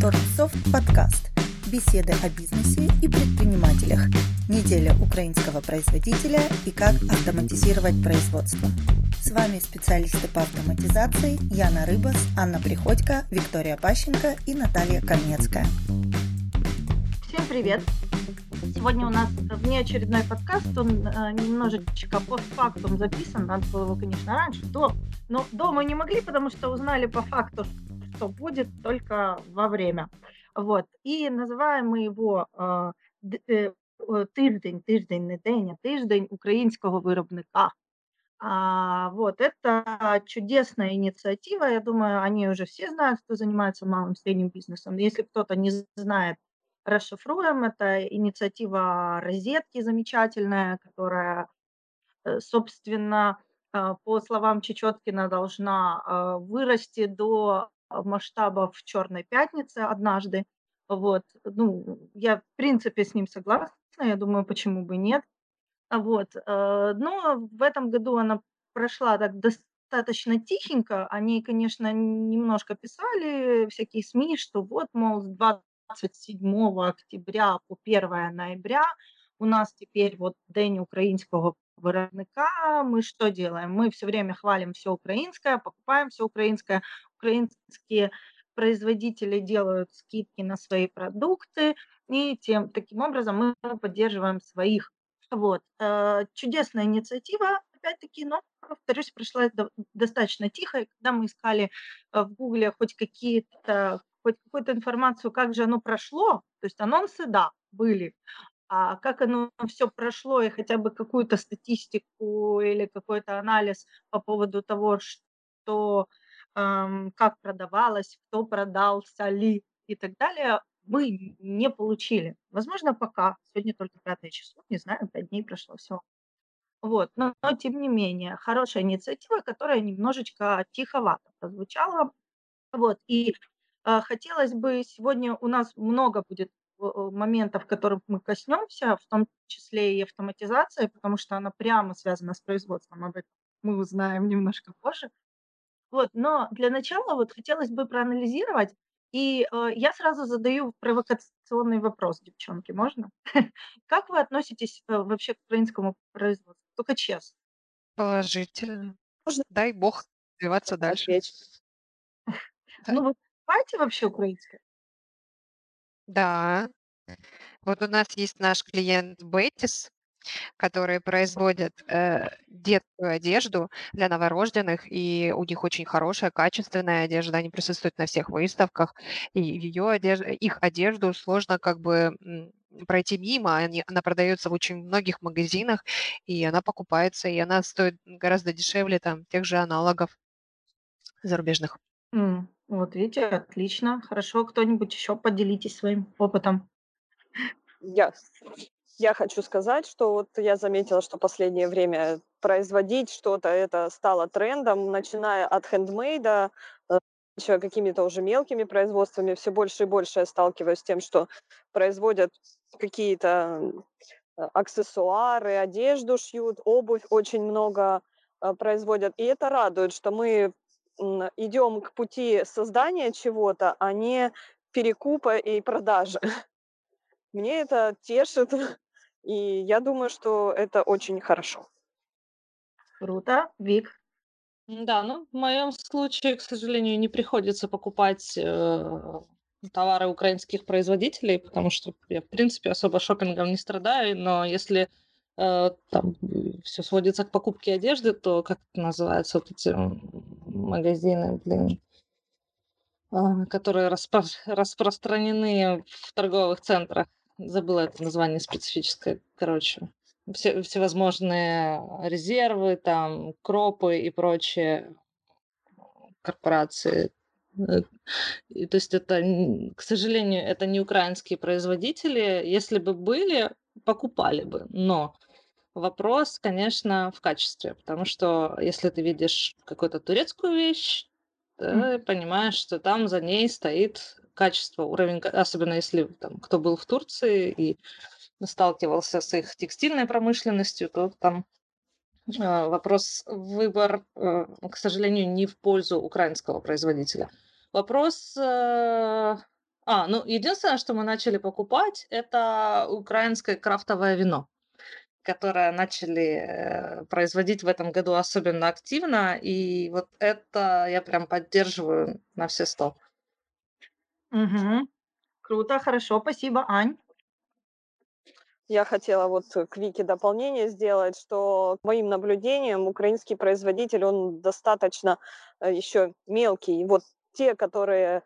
Торгсофт подкаст. Беседы о бизнесе и предпринимателях. Неделя украинского производителя и как автоматизировать производство. С вами специалисты по автоматизации Яна Рыбас, Анна Приходько, Виктория Пащенко и Наталья Камнецкая. Всем привет! Сегодня у нас внеочередной подкаст, он э, немножечко постфактум записан, надо было его, конечно, раньше, до, но до мы не могли, потому что узнали по факту, что будет только во время. Вот. И називаємо його тиждень, тиждень, не день, а тиждень українського виробника. А, вот, это чудесная инициатива. Я думаю, они уже все знают, кто занимается малым и средним бизнесом. Если кто-то не знает, расшифруем. Это инициатива розетки замечательная, которая, э, собственно, э, по словам Чечеткина, должна э, вырасти до масштабов Черной пятницы однажды. Вот. Ну, я, в принципе, с ним согласна. Я думаю, почему бы нет. Вот. Но в этом году она прошла так достаточно тихенько. Они, конечно, немножко писали всякие СМИ, что вот, мол, с 27 октября по 1 ноября у нас теперь вот День українського виробника. Мы что делаем? Мы все время хвалим все украинское, покупаем все украинское. Украинские производители делают скидки на свои продукты, и тем, таким образом мы поддерживаем своих. Вот. Э, чудесная инициатива, опять-таки, но, повторюсь, пришла достаточно тихо, и когда мы искали э, в Гугле хоть какие-то хоть какую-то информацию, как же оно прошло, то есть анонсы, да, были, а как оно все прошло и хотя бы какую-то статистику или какой-то анализ по поводу того, что как продавалось, кто продался ли и так далее, мы не получили. Возможно, пока. Сегодня только пятое число, не знаю, пять дней прошло, все. Вот, но, но тем не менее, хорошая инициатива, которая немножечко тиховато прозвучала. Вот, и а, хотелось бы сегодня у нас много будет э, моментов, которых мы коснемся, в том числе и автоматизация, потому что она прямо связана с производством. Об этом мы узнаем немножко позже. Вот, но для начала вот хотелось бы проанализировать, и э, я сразу задаю провокационный вопрос, девчонки, можно? Как вы относитесь э, вообще к украинскому производству? Только честно. Положительно. Дай бог развиваться дальше. Ну вот покупаете вообще украинское? Да. Вот у нас есть наш клиент Бетис, которые производят э, детскую одежду для новорожденных, и у них очень хорошая, качественная одежда. Они присутствуют на всех выставках, и ее одежда, их одежду сложно как бы пройти мимо. Они, она продается в очень многих магазинах, и она покупается, и она стоит гораздо дешевле там тех же аналогов зарубежных. М, Вот видите, отлично. Хорошо, кто-нибудь еще поделитесь своим опытом. Я, я хочу сказать, что вот я заметила, что последнее время производить что-то, это стало трендом, начиная от хендмейда, еще какими-то уже мелкими производствами, все больше и больше я сталкиваюсь с тем, что производят какие-то аксессуары, одежду шьют, обувь очень много э, производят. И это радует, что мы идем к пути создания чего-то, а не перекупа и продажи. Мне это тешит, и я думаю, что это очень хорошо. Круто. Вик? Да, ну, в моем случае, к сожалению, не приходится покупать э, товары украинских производителей, потому что я, в принципе, особо шопингом не страдаю, но если э, там все сводится к покупке одежды, то как это называется, вот эти магазины, блин, а, которые распро- распространены в торговых центрах. Забыла это название специфическое, короче. Все, всевозможные резервы, там, кропы и прочие корпорации. Э, и, то есть это, к сожалению, это не украинские производители. Если бы были, покупали бы. Но Вопрос, конечно, в качестве, потому что если ты видишь какую-то турецкую вещь, ты понимаешь, что там за ней стоит качество, уровень, особенно если там, кто был в Турции и сталкивался с их текстильной промышленностью, то там э, вопрос выбор, э, к сожалению, не в пользу украинского производителя. Вопрос э, А, ну, единственное, что мы начали покупать, это украинское крафтовое вино, которое начали э, производить в этом году особенно активно. И вот это я прям поддерживаю на все сто. Угу. Круто, хорошо, спасибо, Ань. Я хотела вот к Вике дополнение сделать, что моим наблюдениям украинский производитель, он достаточно э, еще мелкий. Вот те, которые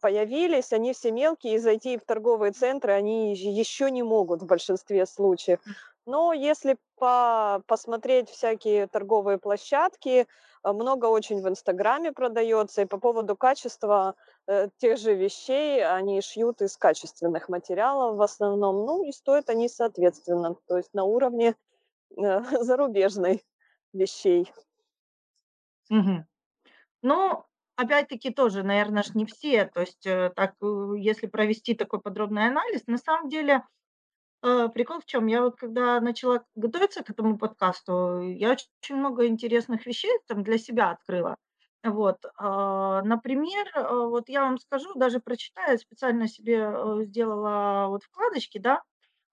появились, они все мелкие, и зайти в торговые центры они еще не могут в большинстве случаев. Но если по посмотреть всякие торговые площадки, а, много очень в Инстаграме продается, и по поводу качества э, тех же вещей, они шьют из качественных материалов в основном, ну и стоят они соответственно, то есть на уровне э, зарубежной вещей. Угу. Ну, опять-таки тоже, наверное, ж не все. То есть, э, так, э, если провести такой подробный анализ, на самом деле, э, прикол в чем? Я вот когда начала готовиться к этому подкасту, я очень много интересных вещей там для себя открыла. Вот, а, например, вот я вам скажу, даже прочитаю, специально себе сделала вот вкладочки, да,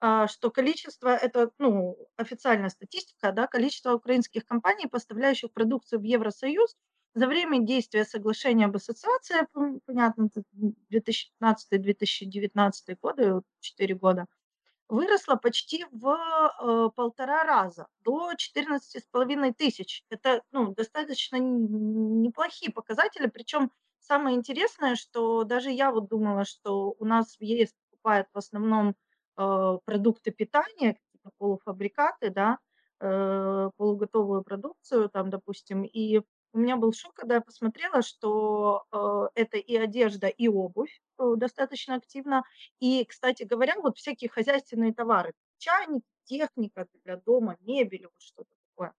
а, что количество, это, ну, официальная статистика, да, количество украинских компаний, поставляющих продукцию в Евросоюз, за время действия соглашения об ассоциации, понятно, 2015-2019 годы, 4 года, выросла почти в э, полтора раза, до 14,5 тысяч. Это ну, достаточно неплохие показатели, причем самое интересное, что даже я вот думала, что у нас в ЕС покупают в основном э, продукты питания, полуфабрикаты, да, э, полуготовую продукцию, там, допустим, и у меня был шок, когда я посмотрела, что э, это и одежда, и обувь э, достаточно активно. И, кстати говоря, вот всякие хозяйственные товары, чайник, техника для дома, мебель, вот что-то такое.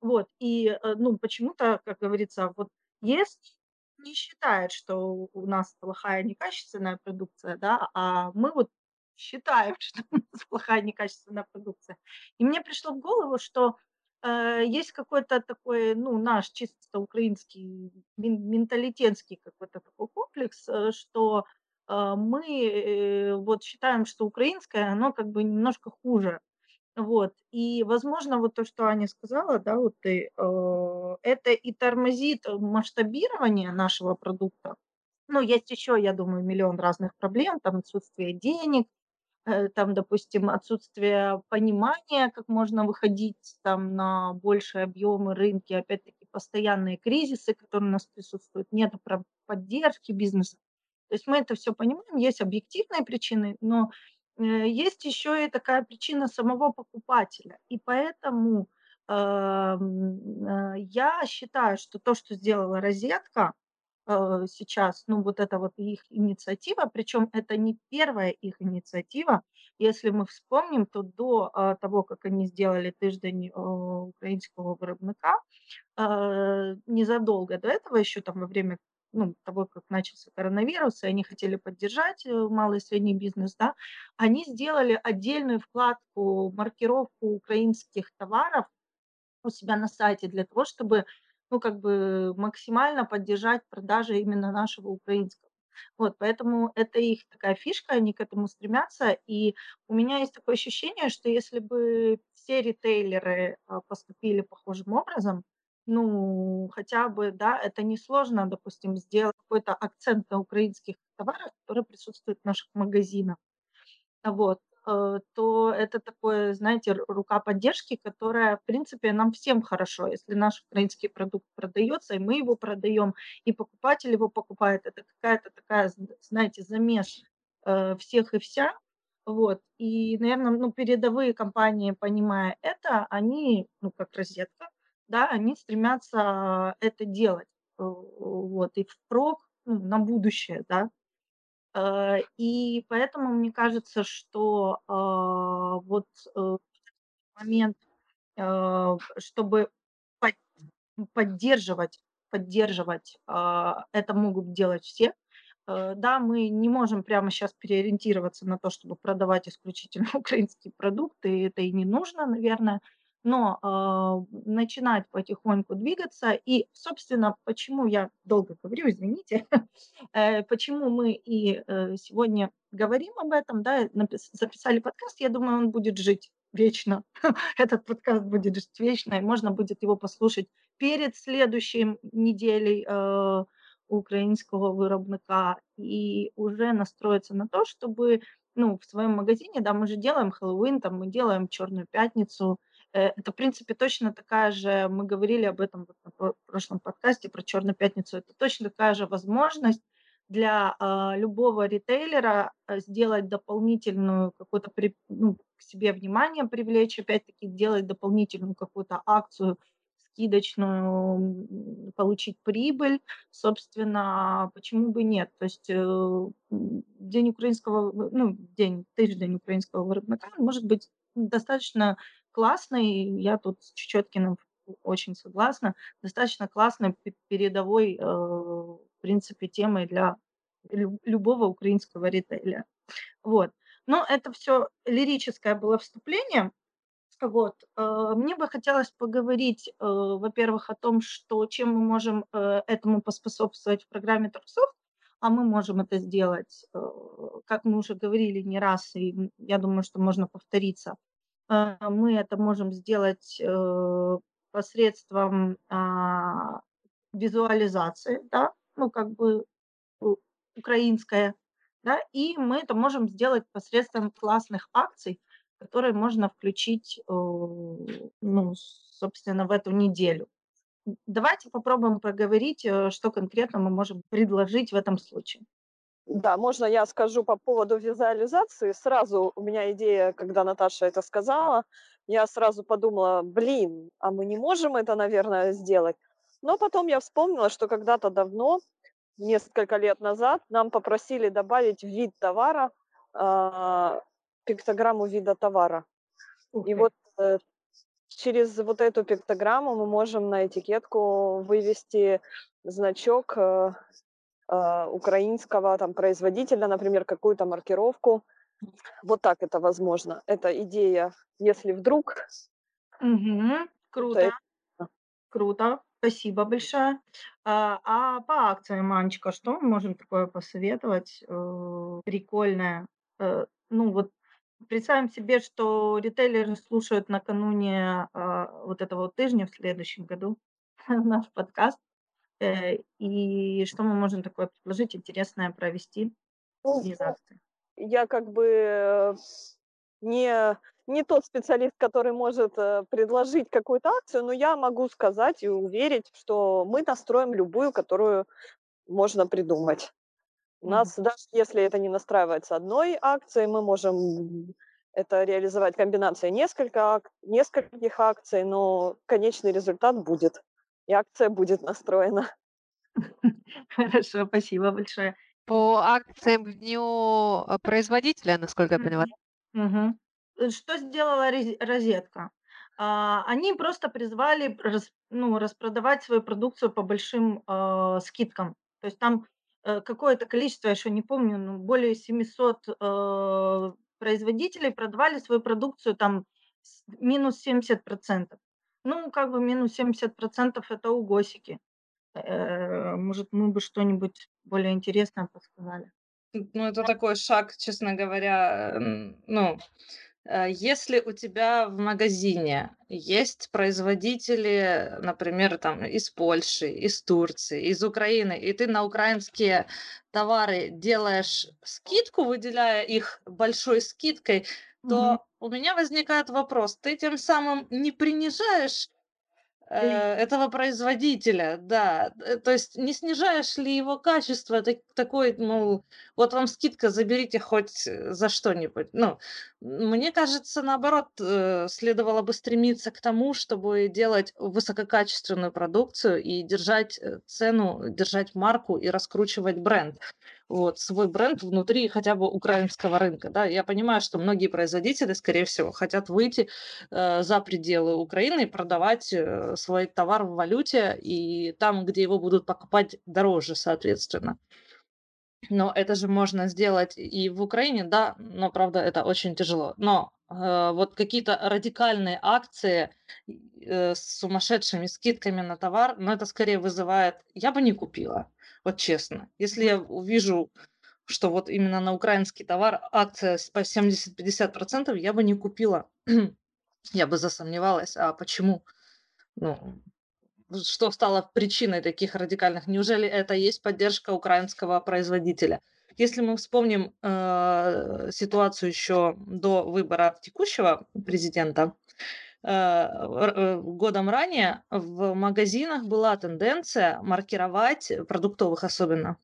Вот, и, э, ну, почему-то, как говорится, вот есть не считает, что у нас плохая некачественная продукция, да, а мы вот считаем, что у нас плохая некачественная продукция. И мне пришло в голову, что э, есть какой-то такой, ну, наш чисто украинский менталитетский какой-то такой комплекс, э, что э, мы вот считаем, что украинское, оно как бы немножко хуже. Вот. И, возможно, вот то, что Аня сказала, да, вот ты, это и тормозит масштабирование нашего продукта. Ну, есть еще, я думаю, миллион разных проблем, там отсутствие денег, там, допустим, отсутствие понимания, как можно выходить там на большие объемы рынки, опять-таки постоянные кризисы, которые у нас присутствуют, нет поддержки бизнеса. То есть мы это все понимаем, есть объективные причины, но э, есть еще и такая причина самого покупателя. И поэтому эм, э, я считаю, что то, что сделала розетка, э, сейчас, ну, вот это вот их инициатива, причем это не первая их инициатива. Если мы вспомним, то до э, того, как они сделали тиждень э, українського виробника, э, незадолго до этого, еще там во время ну, того, как начался коронавирус, и они хотели поддержать малый и средний бизнес, да, они сделали отдельную вкладку, маркировку украинских товаров у себя на сайте для того, чтобы ну, как бы максимально поддержать продажи именно нашего украинского. Вот, поэтому это их такая фишка, они к этому стремятся. И у меня есть такое ощущение, что если бы все ритейлеры а, поступили похожим образом, ну, хотя бы, да, это несложно, допустим, сделать какой-то акцент на украинских товарах, которые присутствуют в наших магазинах. Вот. Э, то это такое, знаете, рука поддержки, которая, в принципе, нам всем хорошо. Если наш украинский продукт продается, и мы его продаем, и покупатель его покупает, это какая-то такая, знаете, замес э, всех и вся. Вот. И, наверное, ну, передовые компании, понимая это, они, ну, как розетка, да, они стремятся это делать. Э, вот. И впрок ну, на будущее, да, Э, и поэтому мне кажется, что, а, вот, э, момент, э, чтобы под поддерживать поддерживать, а, это могут делать все. Да, мы не можем прямо сейчас переориентироваться на то, чтобы продавать исключительно украинские продукты, это и не нужно, наверное. Но э, начинать потихоньку двигаться. И, собственно, почему я долго говорю, извините, э, почему мы и э, сегодня говорим об этом, да, записали подкаст, я думаю, он будет жить вечно. Этот подкаст будет жить вечно, и можно будет его послушать перед следующей неделей э, украинского виробника и уже настроиться на то, чтобы ну, в своем магазине, да, мы же делаем Хэллоуин, там мы делаем Черную пятницу, это, в принципе, точно такая же, мы говорили об этом на прошлом подкасте про Черную пятницу, это точно такая же возможность для э, любого ритейлера э, сделать дополнительную какую-то ну, к себе внимание привлечь, опять-таки делать дополнительную какую-то акцию скидочную, получить прибыль, собственно, почему бы нет? То есть э, день украинского, ну, день, тиждень украинского виробника может быть достаточно классный, я тут с Чечеткиным очень согласна, достаточно классной передовой, э, в принципе, темой для любого украинского ритейля. Вот. Но это все лирическое было вступление. Вот. Э, мне бы хотелось поговорить, э, во-первых, о том, что чем мы можем этому поспособствовать в программе Торксофт, а мы можем это сделать, как мы уже говорили не раз, и я думаю, что можно повториться – мы это можем сделать э, посредством а, визуализации, да, ну, как бы украинская, да, и мы это можем сделать посредством классных акций, которые можно включить, э, ну, собственно, в эту неделю. Давайте попробуем поговорить, э, что конкретно мы можем предложить в этом случае. Да, можно я скажу по поводу визуализации. Сразу у меня идея, когда Наташа это сказала, я сразу подумала, блин, а мы не можем это, наверное, сделать. Но потом я вспомнила, что когда-то давно, несколько лет назад, нам попросили добавить вид товара, э, пиктограмму вида товара. И вот э, через вот эту пиктограмму мы можем на этикетку вывести значок э, э, украинского там производителя, например, какую-то маркировку. Вот так это возможно. Это идея, если вдруг. Угу, круто. Это... Круто. Спасибо большое. А, а по акциям, Анечка, что мы можем такое посоветовать? Э, прикольное. Э, ну вот представим себе, что ритейлеры слушают накануне э, вот этого вот тыжня в следующем году наш подкаст. Э, и что мы можем такое предложить интересное провести ну, из акции? Я как бы э, не, не тот специалист, который может э, предложить какую-то акцию, но я могу сказать и уверить, что мы настроим любую, которую можно придумать. У нас, даже если это не настраивается одной акцией, мы можем это реализовать комбинацией несколько, нескольких акций, но конечный результат будет и акция будет настроена. Хорошо, спасибо большое. По акциям к дню э, производителя, насколько я поняла. Э, что сделала розетка? А, они просто призвали ну, распродавать свою продукцию по большим, а, скидкам. То есть там, э, какое-то количество, я еще не помню, ну, более 700, э, производителей продавали свою продукцию там минус 70 ну, как бы минус 70 это угосики. Э, может, мы бы что-нибудь более интересное подсказали. Ну, это такой шаг, честно говоря, ну, э, если у тебя в магазине есть производители, например, там из Польши, из Турции, из Украины, и ты на украинские товары делаешь скидку, выделяя их большой скидкой, то угу. у меня возникает вопрос: ты тем самым не принижаешь э, этого производителя, да. Э, то есть не снижаешь ли его качество так, такой, ну, вот вам скидка, заберите хоть э, за что-нибудь. Ну, мне кажется, наоборот, э, следовало бы стремиться к тому, чтобы делать высококачественную продукцию и держать цену, держать марку и раскручивать бренд вот, свой бренд внутри хотя бы украинского рынка. Да? Я понимаю, что многие производители, скорее всего, хотят выйти э, за пределы Украины и продавать э, свой товар в валюте, и там, где его будут покупать дороже, соответственно. Но это же можно сделать и в Украине, да, но правда это очень тяжело. Но э, вот какие-то радикальные акции э, с сумасшедшими скидками на товар, но это скорее вызывает... Я бы не купила, вот честно. Если я увижу, что вот именно на украинский товар акция по 70-50%, я бы не купила. я бы засомневалась. А почему? Ну, что стало причиной таких радикальных? Неужели это есть поддержка украинского производителя? Если мы вспомним э, ситуацию еще до выбора текущего президента, годом ранее в магазинах была тенденция маркировать, продуктовых особенно,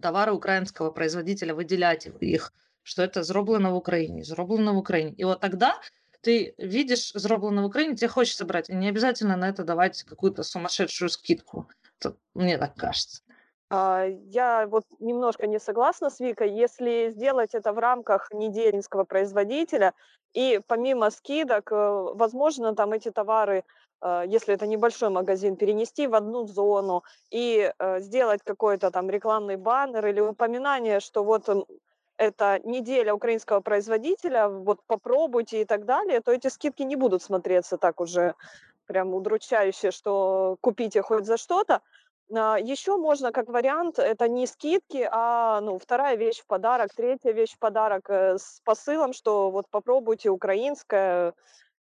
товары украинского производителя, выделять их, что это зроблено в Украине, зроблено в Украине. И вот тогда ты видишь зроблено в Украине, тебе хочется брать. И не обязательно на это давать какую-то сумасшедшую скидку. Это, мне так кажется. А, я вот немножко не согласна с Викой. Если сделать это в рамках неделинского производителя, и помимо скидок, э, возможно, там эти товары, э, если это небольшой магазин, перенести в одну зону и э, сделать какой-то там рекламный баннер или упоминание, что вот это неделя украинского производителя, вот попробуйте и так далее, то эти скидки не будут смотреться так уже прям удручающе, что купите хоть за что-то. А, Еще можно, как вариант, это не скидки, а ну, вторая вещь в подарок, третья вещь в подарок э, с посылом, что вот попробуйте украинское.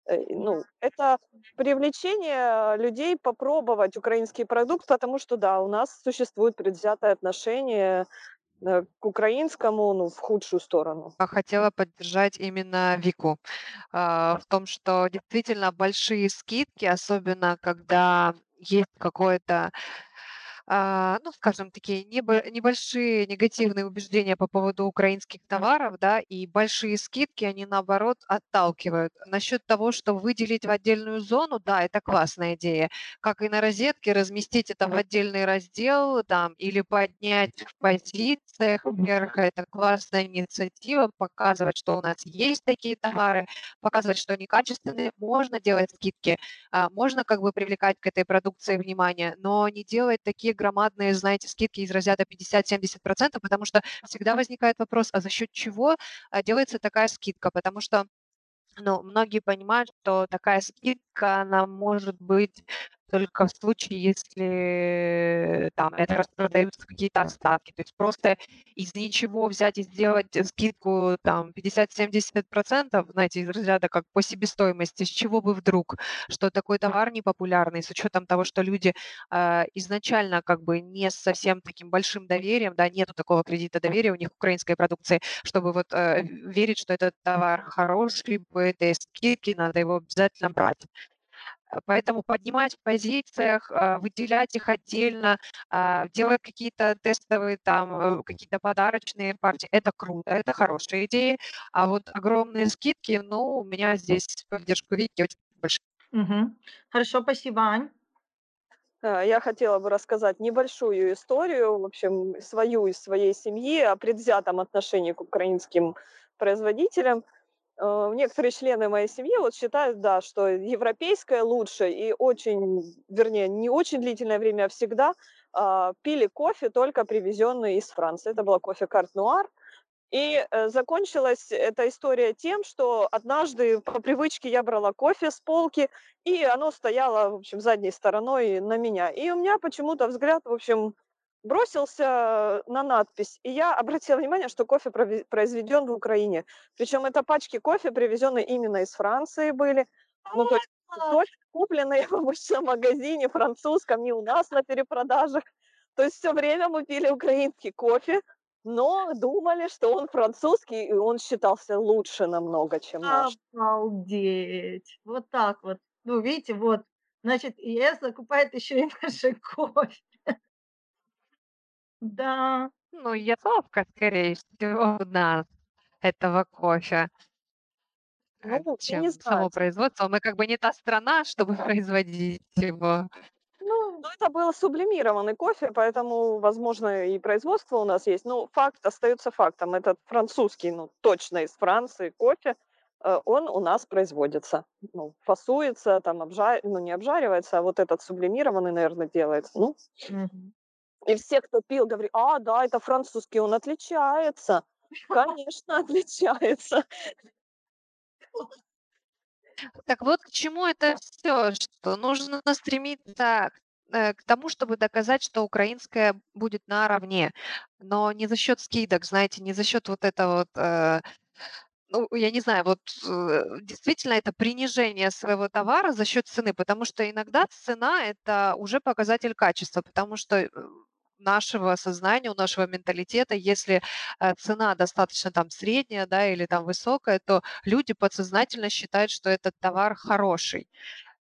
Э, Ну, это привлечение людей попробовать украинский продукт, потому что, да, у нас существует предвзятое отношение э, к украинскому, ну, в худшую сторону. А хотела поддержать именно Вику а, в том, что действительно большие скидки, особенно когда есть какое-то ну, скажем, такие небо небольшие негативные убеждения по поводу украинских товаров, да, и большие скидки, они, наоборот, отталкивают. Насчет того, что выделить в отдельную зону, да, это классная идея. Как и на розетке, разместить это в отдельный раздел там или поднять в позициях вверх. Это классная инициатива, показывать, что у нас есть такие товары, показывать, что они качественные. Можно делать скидки, а, можно как бы привлекать к этой продукции внимание, но не делать такие громадные, знаете, скидки из разряда 50-70%, потому что всегда возникает вопрос, а за счет чего а, делается такая скидка? Потому что ну, многие понимают, что такая скидка, она может быть только в случае, если там это распродаются какие-то остатки. То есть просто из ничего взять и сделать скидку там 50-70%, знаете, из разряда как по себестоимости, с чего бы вдруг, что такой товар непопулярный, с учетом того, что люди э, изначально как бы не с совсем таким большим доверием, да, нету такого кредита доверия у них украинской продукции, чтобы вот э, верить, что этот товар хороший, по этой скидке надо его обязательно брать. Э, поэтому поднимать в позициях, а, выделять их отдельно, а, делать какие-то тестовые там, э, какие-то подарочные партии. Это круто, это хорошая идея. А вот огромные скидки, ну, у меня здесь поддержку Вики очень большая. Угу. Хорошо, спасибо, Ань. Я хотела бы рассказать небольшую историю, в общем, свою из своей семьи о предвзятом отношении к украинским производителям. Э, некоторые члены моей семьи вот считают, да, что европейское лучше и очень, вернее, не очень длительное время, а всегда э, пили кофе только привезенный из Франции. Это была кофе Карт Нуар. И э, закончилась эта история тем, что однажды по привычке я брала кофе с полки, и оно стояло, в общем, задней стороной на меня. И у меня почему-то взгляд, в общем, бросился на надпись, и я обратила внимание, что кофе произведен в Украине. Причем это пачки кофе, привезенные именно из Франции были. Ну, то есть кофе, купленные в обычном магазине французском, не у нас на перепродажах. То есть все время мы пили украинский кофе, но думали, что он французский, и он считался лучше намного, чем наш. Обалдеть! Вот так вот. Ну, видите, вот, значит, ЕС закупает еще и наши кофе. Да. Ну, ятовка, скорее всего, у нас этого кофе, э, Ну, я чем не само знаю. производство. Мы как бы не та страна, чтобы производить его. Ну, ну, это был сублимированный кофе, поэтому, возможно, и производство у нас есть. Но факт остается фактом. Этот французский, ну, точно из Франции кофе, э, он у нас производится. Ну, фасуется, там, обжар... ну, не обжаривается, а вот этот сублимированный, наверное, делается. Ну, Мгм. И все, кто пил, говорили, а, да, это французский, он отличается. Конечно, отличается. Так вот, к чему это все, что нужно стремиться э, к тому, чтобы доказать, что украинская будет наравне, но не за счет скидок, знаете, не за счет вот этого вот, э, ну, я не знаю, вот э, действительно это принижение своего товара за счет цены, потому что иногда цена это уже показатель качества, потому что э, нашего сознания, у нашего менталитета, если э, цена достаточно там средняя, да, или там высокая, то люди подсознательно считают, что этот товар хороший.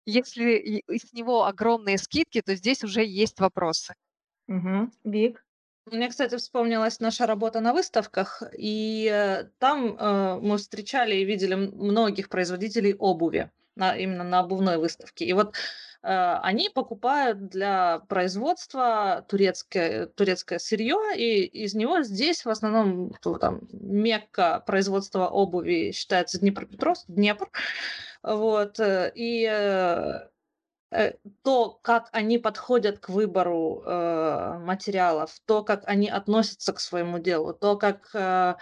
Если и- и с него огромные скидки, то здесь уже есть вопросы. Мгм. Вик? Мне, кстати, вспомнилась наша работа на выставках, и э, там э, мы встречали и видели многих производителей обуви, на, именно на обувной выставке. И вот э, они покупают для производства турецкое, турецкое сырье, и из него здесь в основном то, там, мекка производства обуви считается Днепропетровск, Днепр. Вот, э, и э, то, как они подходят к выбору э, материалов, то, как они относятся к своему делу, то, как э,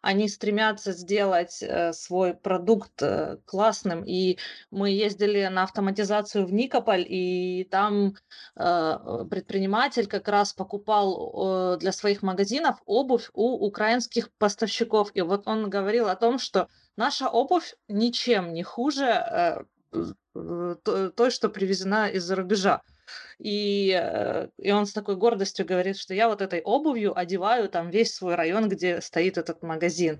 они стремятся сделать э, свой продукт э, классным. И мы ездили на автоматизацию в Никополь, и там э, предприниматель как раз покупал э, для своих магазинов обувь у украинских поставщиков. И вот он говорил о том, что наша обувь ничем не хуже э, э, той, что привезена из-за рубежа. И, э, и он с такой гордостью говорит, что я вот этой обувью одеваю там весь свой район, где стоит этот магазин.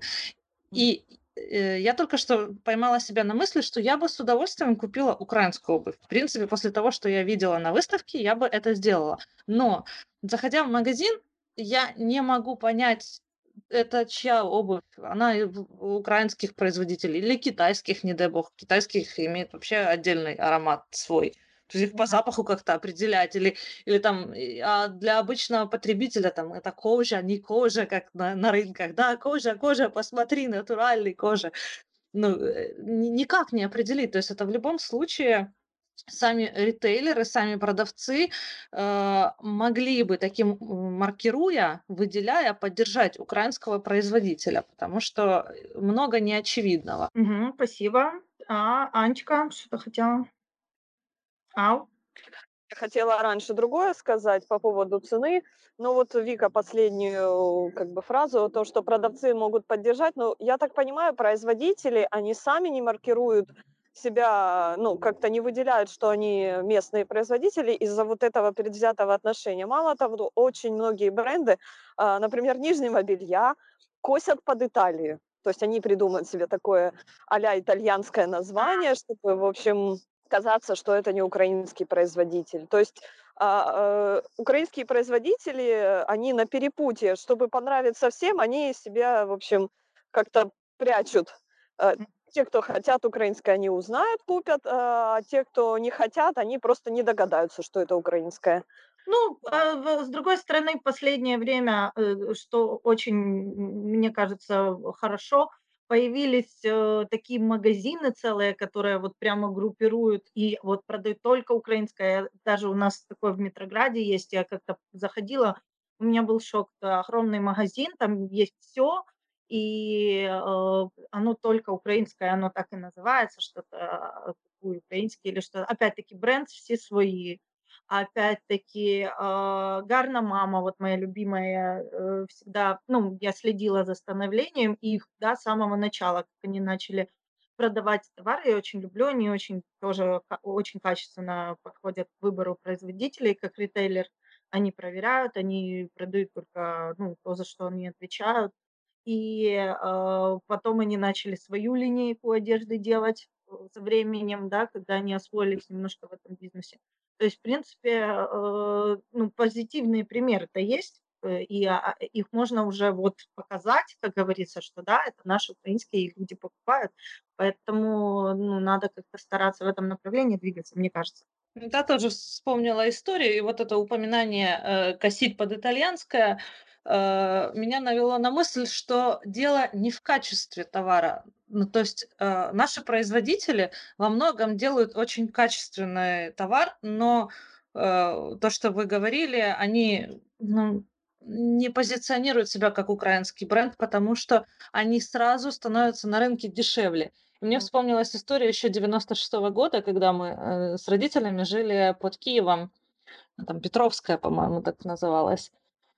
И э, я только что поймала себя на мысли, что я бы с удовольствием купила украинскую обувь. В принципе, после того, что я видела на выставке, я бы это сделала. Но, заходя в магазин, я не могу понять, это чья обувь? Она украинских производителей или китайских, не дай бог. Китайских имеет вообще отдельный аромат свой. То есть их по запаху как-то определять. Или, или там, а для обычного потребителя там это кожа, не кожа, как на, на рынках. Да, кожа, кожа, посмотри, натуральный кожа. Ну, э, ни- никак не определить. То есть это в любом случае сами ритейлеры, сами продавцы э, могли бы таким маркируя, выделяя, поддержать украинского производителя, потому что много неочевидного. Мгм, спасибо. А, Анечка, что-то хотела? Ау? Я хотела раньше другое сказать по поводу цены. Ну вот Вика последнюю как бы фразу, то, что продавцы могут поддержать. Но я так понимаю, производители, они сами не маркируют себя, ну, как-то не выделяют, что они местные производители из-за вот этого предвзятого отношения. Мало того, очень многие бренды, а, например, нижнего белья, косят под Италию. То есть они придумают себе такое а итальянское название, чтобы, в общем, казаться, что это не украинский производитель. То есть а, э, украинские производители, они на перепутье, чтобы понравиться всем, они себя, в общем, как-то прячут. Те, кто хотят украинское, они узнают, купят, а те, кто не хотят, они просто не догадаются, что это украинское. Ну, а, с другой стороны, последнее время, э, что очень, мне кажется, хорошо, появились э, такие магазины целые, которые вот прямо группируют и вот продают только украинское. Даже у нас такое в Метрограде есть, я как-то заходила, у меня был шок, огромный магазин, там есть все, и э, оно только украинское, оно так и называется, что-то э, украинский или что. Опять-таки бренд все свои. Опять-таки, а, Гарна мама, вот моя любимая, э, всегда, ну, я следила за становлением их, да, с самого начала, как они начали продавать товары. Я очень люблю, они очень тоже очень качественно подходят к выбору производителей, как ритейлер. Они проверяют, они продают только, ну, то, за что они отвечают. И а, потом они начали свою линейку одежды делать э, со временем, да, когда они освоились немножко в этом бизнесе. То есть, в принципе, э, ну, позитивные примеры-то есть, э, и а, а, их можно уже вот показать, как говорится, что да, это наши украинские, люди покупают, поэтому ну, надо как-то стараться в этом направлении двигаться, мне кажется. Я тоже вспомнила историю, и вот это упоминание э, косить под итальянское э, меня навело на мысль, что дело не в качестве товара. Ну, то есть э, наши производители во многом делают очень качественный товар, но э, то, что вы говорили, они ну, не позиционируют себя как украинский бренд, потому что они сразу становятся на рынке дешевле. Мне вспомнилась история еще 96 года, когда мы э, с родителями жили под Киевом. Там Петровская, по-моему, так называлась.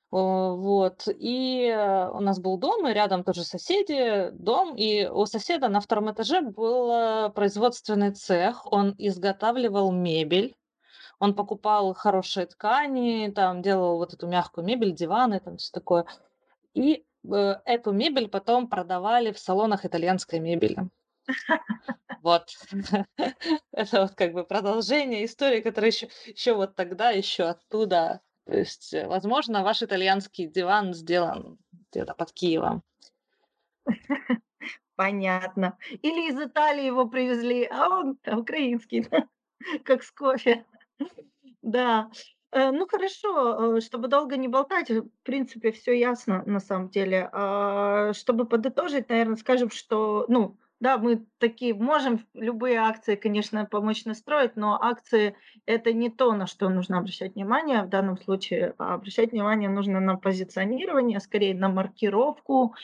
Вот. И э, у нас был дом, и рядом тоже соседи, дом, и у соседа на втором этаже был э, производственный цех. Он изготавливал мебель, он покупал хорошие ткани, там делал вот эту мягкую мебель, диваны, там все такое. И э, эту мебель потом продавали в салонах итальянской мебели. Вот. Это вот как бы продолжение истории, которая еще, еще вот тогда, еще оттуда то есть, э, возможно, ваш итальянский диван сделан где-то под Киевом. Понятно. Или из Италии его привезли, а он украинский, как с кофе. Да. Э, ну хорошо, э, чтобы долго не болтать, в принципе, все ясно на самом деле. А, чтобы подытожить, наверное, скажем, что, ну, да, мы такие можем любые акции, конечно, помочь настроить, но акции это не то, на что нужно обращать внимание в данном случае. Обращать внимание нужно на позиционирование, скорее на маркировку,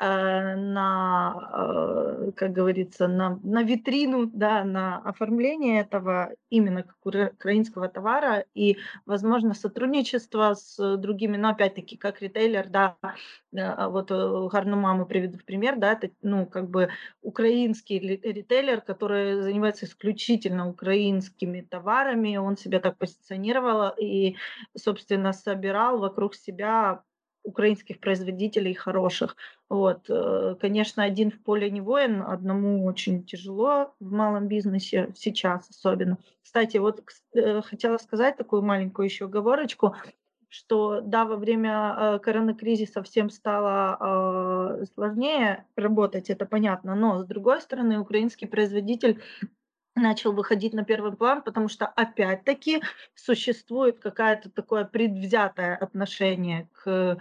э, на, э, как говорится, на, на витрину, да, на оформление этого именно как украинского товара и, возможно, сотрудничество с другими, но опять-таки, как ритейлер, да, э, вот Гарну маму приведу в пример, да, это, ну, как бы украинский ритейлер, который занимается исключительно украинскими товарами, он себя так позиционировал и, собственно, собирал вокруг себя украинских производителей хороших. Вот. Э, конечно, один в поле не воин, одному очень тяжело в малом бизнесе сейчас особенно. Кстати, вот э, хотела сказать такую маленькую еще оговорочку что да, во время э, коронакризиса всем стало э, сложнее работать, это понятно, но с другой стороны украинский производитель начал выходить на первый план, потому что опять-таки существует какое-то такое предвзятое отношение к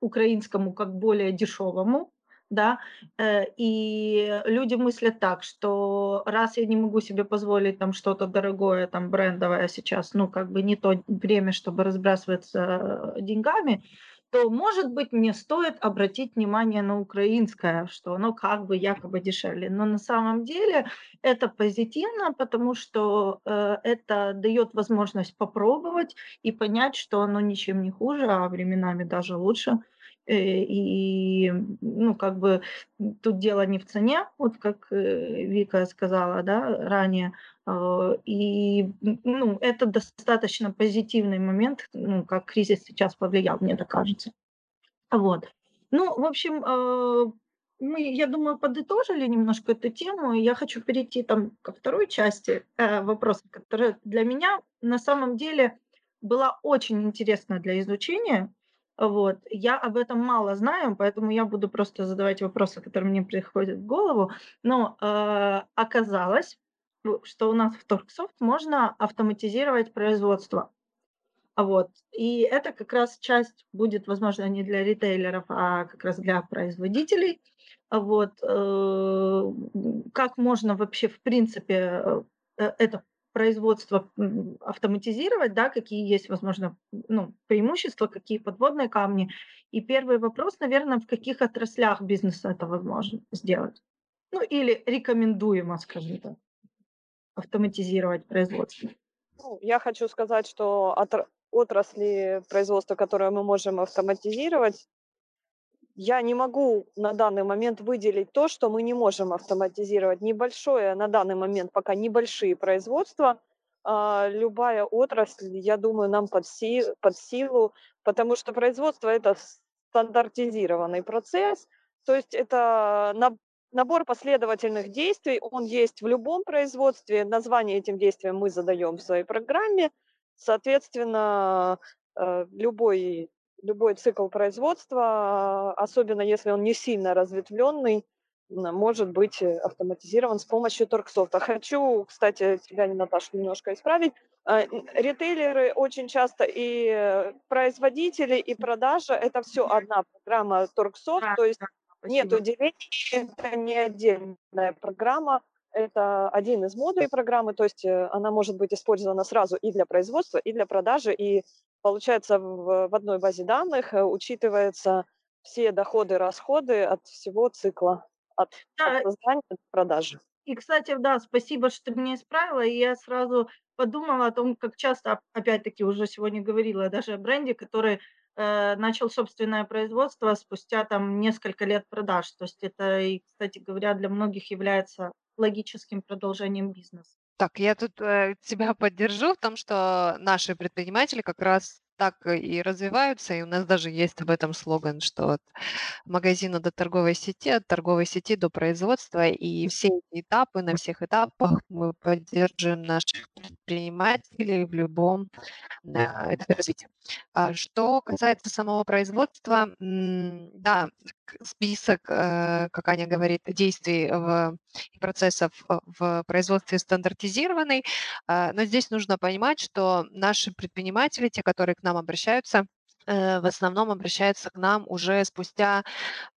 украинскому как более дешевому да, э, и люди мыслят так, что раз я не могу себе позволить там что-то дорогое, там брендовое сейчас, ну как бы не то время, чтобы разбрасываться э, деньгами, то, может быть, мне стоит обратить внимание на украинское, что оно как бы якобы дешевле. Но на самом деле это позитивно, потому что э, это дает возможность попробовать и понять, что оно ничем не хуже, а временами даже лучше. Э, и, ну, как бы тут дело не в цене, вот как э, Вика сказала, да, ранее. А, и, ну, это достаточно позитивный момент, ну, как кризис сейчас повлиял, мне так кажется. Вот. Ну, в общем, а, мы, я думаю, подытожили немножко эту тему. Я хочу перейти там ко второй части э, вопроса, которая для меня на самом деле была очень интересна для изучения. Вот. Я об этом мало знаю, поэтому я буду просто задавать вопросы, которые мне приходят в голову. Но э, оказалось, что у нас в Торксофт можно автоматизировать производство. Вот. И это как раз часть будет, возможно, не для ритейлеров, а как раз для производителей. Вот. Э, как можно вообще, в принципе, э, это производство автоматизировать, да, какие есть, возможно, ну, преимущества, какие подводные камни. И первый вопрос, наверное, в каких отраслях бизнеса это возможно сделать? Ну, или рекомендуемо, скажем так, автоматизировать производство. Ну, я хочу сказать, что от отрасли производства, которые мы можем автоматизировать, я не могу на данный момент выделить то, что мы не можем автоматизировать. Небольшое на данный момент пока небольшие производства, а, любая отрасль, я думаю, нам под, си, под силу, потому что производство это стандартизированный процесс, то есть это набор последовательных действий, он есть в любом производстве, название этим действиям мы задаем в своей программе, соответственно, э, любой любой цикл производства, особенно если он не сильно разветвленный, может быть э, автоматизирован с помощью торксофта. Хочу, кстати, тебя, Наташа, немножко исправить. А, ритейлеры очень часто и э, производители, и продажа – это все одна программа торксофт, то есть нет деления, это не отдельная программа, это один из модулей программы, то есть э, она может быть использована сразу и для производства, и для продажи, и получается, в, в одной базе данных э, учитываются все доходы, расходы от всего цикла, от, да. от создания до продажи. И, кстати, да, спасибо, что ты меня исправила. И я сразу подумала о том, как часто, опять-таки, уже сегодня говорила даже о бренде, который э, начал собственное производство спустя там несколько лет продаж. То есть это, и, кстати говоря, для многих является логическим продолжением бизнеса. Так, я тут э, тебя поддержу в том, что наши предприниматели как раз так и развиваются, и у нас даже есть об этом слоган, что от магазина до торговой сети, от торговой сети до производства, и все эти этапы, на всех этапах мы поддерживаем наших предпринимателей в любом э, этапе развития. А что касается самого производства, да, список, э, как Аня говорит, действий в, и процессов э, в производстве стандартизированный, а, но здесь нужно понимать, что наши предприниматели, те, которые к нам обращаются, э, в основном обращаются к нам уже спустя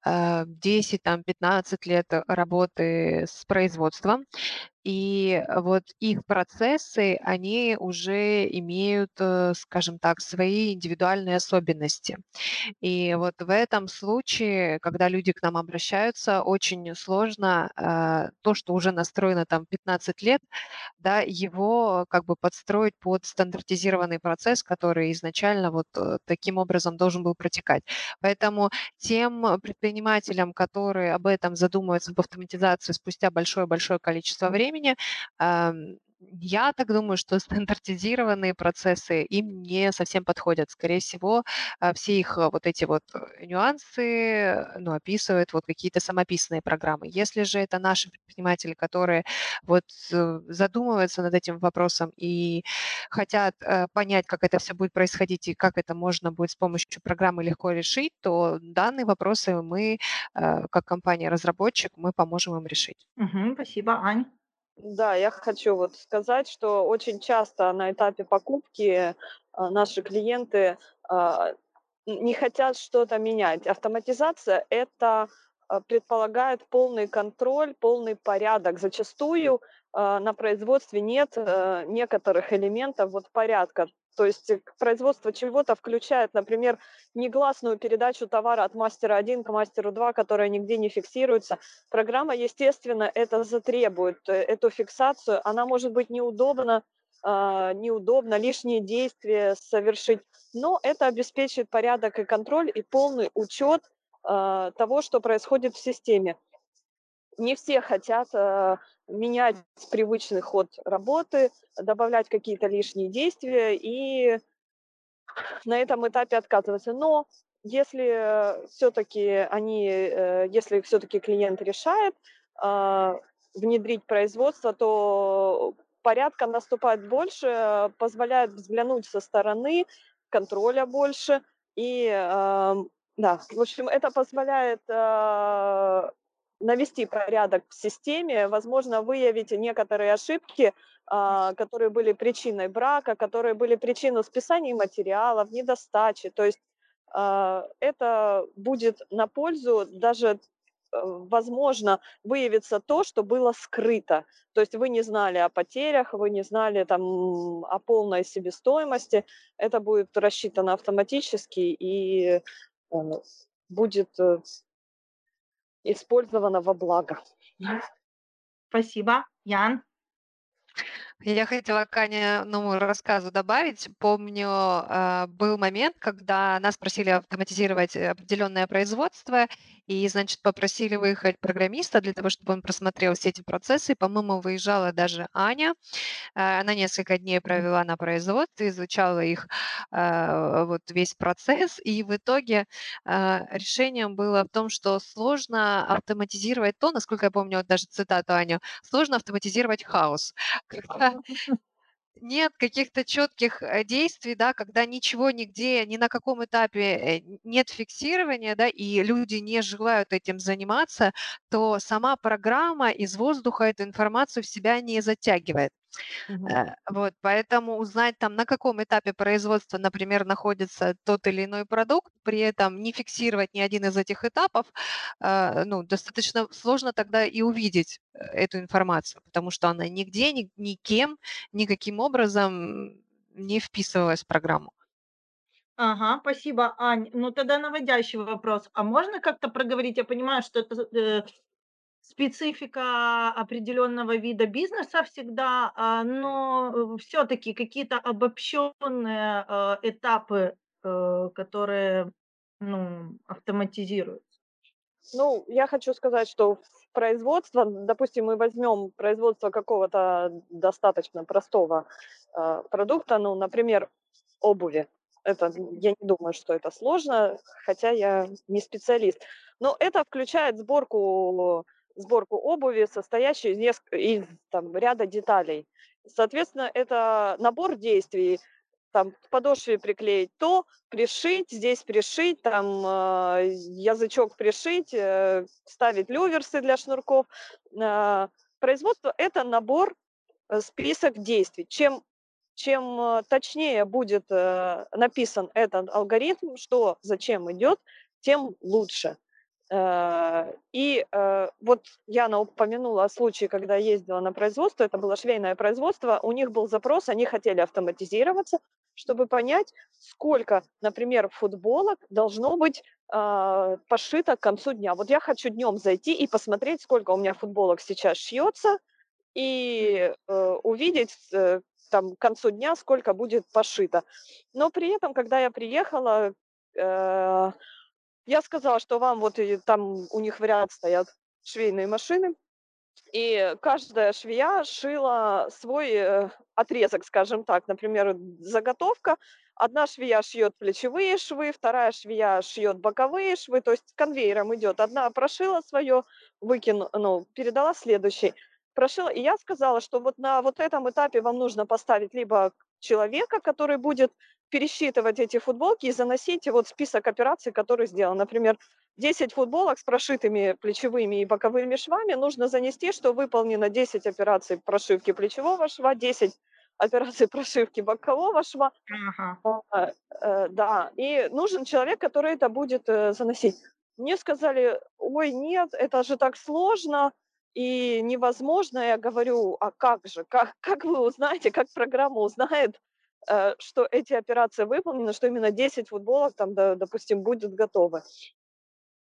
э, 10, там, 15 лет работы с производством. И вот их процессы, они уже имеют, э, скажем так, свои индивидуальные особенности. И вот в этом случае, когда люди к нам обращаются, очень сложно э, то, что уже настроено там 15 лет, да, его как бы подстроить под стандартизированный процесс, который изначально вот э, таким образом должен был протекать. Поэтому тем предпринимателям, которые об этом задумываются об автоматизации спустя большое-большое количество времени, ам, я так думаю, что стандартизированные процессы им не совсем подходят. Скорее всего, а, все их а, вот эти вот э, нюансы, э, ну, описывают вот какие-то самописные программы. Если же это наши предприниматели, которые вот э, задумываются над этим вопросом и хотят понять, как это все будет происходить и как это можно будет с помощью программы легко решить, то данные вопросы мы, как компания-разработчик, мы поможем им решить. Мгм, спасибо, Ань. Да, я хочу вот сказать, что очень часто на этапе покупки а, наши клиенты а, не хотят что-то менять. Автоматизация это а, предполагает полный контроль, полный порядок. Зачастую а, на производстве нет а, некоторых элементов вот порядка. То есть э, производство чего-то включает, например, негласную передачу товара от мастера 1 к мастеру 2, которая нигде не фиксируется. Программа, естественно, это затребует, э, эту фиксацию. Она может быть неудобна, неудобно лишние действия совершить, но это обеспечит порядок и контроль и полный учет а, того, что происходит в системе. Не все хотят а, менять привычный ход работы, добавлять какие-то лишние действия и на этом этапе отказываться. Но если все-таки они, э, если все-таки клиент решает а, внедрить производство, то порядка наступает больше, э, позволяет взглянуть со стороны, контроля больше. И ам, да, в общем, это позволяет а, навести порядок в системе, возможно, выявить некоторые ошибки, а, которые были причиной брака, которые были причиной списания материалов, недостачи. То есть а, это будет на пользу даже э, возможно выявится то, что было скрыто. То есть вы не знали о потерях, вы не знали там о полной себестоимости. Это будет рассчитано автоматически и э, будет э, использовано во благо. Спасибо, Ян. Я хотела к Аниному рассказу добавить. Помню, а, был момент, когда нас просили автоматизировать определенное производство, и, значит, попросили выехать программиста для того, чтобы он просмотрел все эти процессы. По-моему, выезжала даже Аня. А, Она несколько дней провела на производстве, изучала их а, вот весь процесс, и в итоге решением было в том, что сложно автоматизировать то, насколько я помню, вот даже цитату Аню, сложно автоматизировать хаос. Когда нет каких-то четких э, действий, да, когда ничего нигде, ни на каком этапе э, нет фиксирования, да, и люди не желают этим заниматься, то сама программа из воздуха эту информацию в себя не затягивает. Э, Вот, поэтому узнать там, на каком этапе производства, например, находится тот или иной продукт, при этом не фиксировать ни один из этих этапов, а, ну, достаточно сложно тогда и увидеть э, эту информацию, потому что она нигде, ни- никем, никаким образом не вписывалась в программу. Ага, спасибо, Ань. Ну тогда наводящий вопрос. А можно как-то проговорить? Я понимаю, что это э, специфика определенного вида бизнеса всегда, а, но все-таки какие-то обобщенные э, этапы, э, которые ну, автоматизируются. Ну, я хочу сказать, что производство, допустим, мы возьмем производство какого-то достаточно простого э, продукта, ну, например, обуви. Это, я не думаю, что это сложно, хотя я не специалист. Но это включает сборку, сборку обуви, состоящую из, из там, ряда деталей. Соответственно, это набор действий, там подошве приклеить то, пришить, здесь пришить, там э, язычок пришить, э, ставить люверсы для шнурков. Э, производство – это набор, э, список действий. Чем, чем э, точнее будет э, написан этот алгоритм, что зачем идет, тем лучше. Э, и э, вот Яна упомянула о случае, когда ездила на производство, это было швейное производство, у них был запрос, они хотели автоматизироваться, чтобы понять, сколько, например, футболок должно быть э, пошито к концу дня. Вот я хочу днем зайти и посмотреть, сколько у меня футболок сейчас шьется, и увидеть там к концу дня, сколько будет пошито. Но при этом, когда я приехала, я сказала, что вам вот и там у них в ряд стоят швейные машины, и каждая швея шила свой э, отрезок, скажем так. Например, заготовка. Одна швея шьет плечевые швы, вторая швея шьет боковые швы, то есть конвейером идет. Одна прошила свое, выкинула, ну, передала следующей. Прошила. И я сказала, что вот на вот этом этапе вам нужно поставить либо человека, который будет пересчитывать эти футболки и заносить вот список операций, которые сделан. Например, 10 футболок с прошитыми плечевыми и боковыми швами нужно занести, что выполнено 10 операций прошивки плечевого шва, 10 операций прошивки бокового шва. Ага. А, э, да, и нужен человек, который это будет э, заносить. Мне сказали, ой, нет, это же так сложно и невозможно. Я говорю, а как же, как, как вы узнаете, как программа узнает, Э, что эти операции выполнены, что именно 10 футболок там, допустим, будет готовы.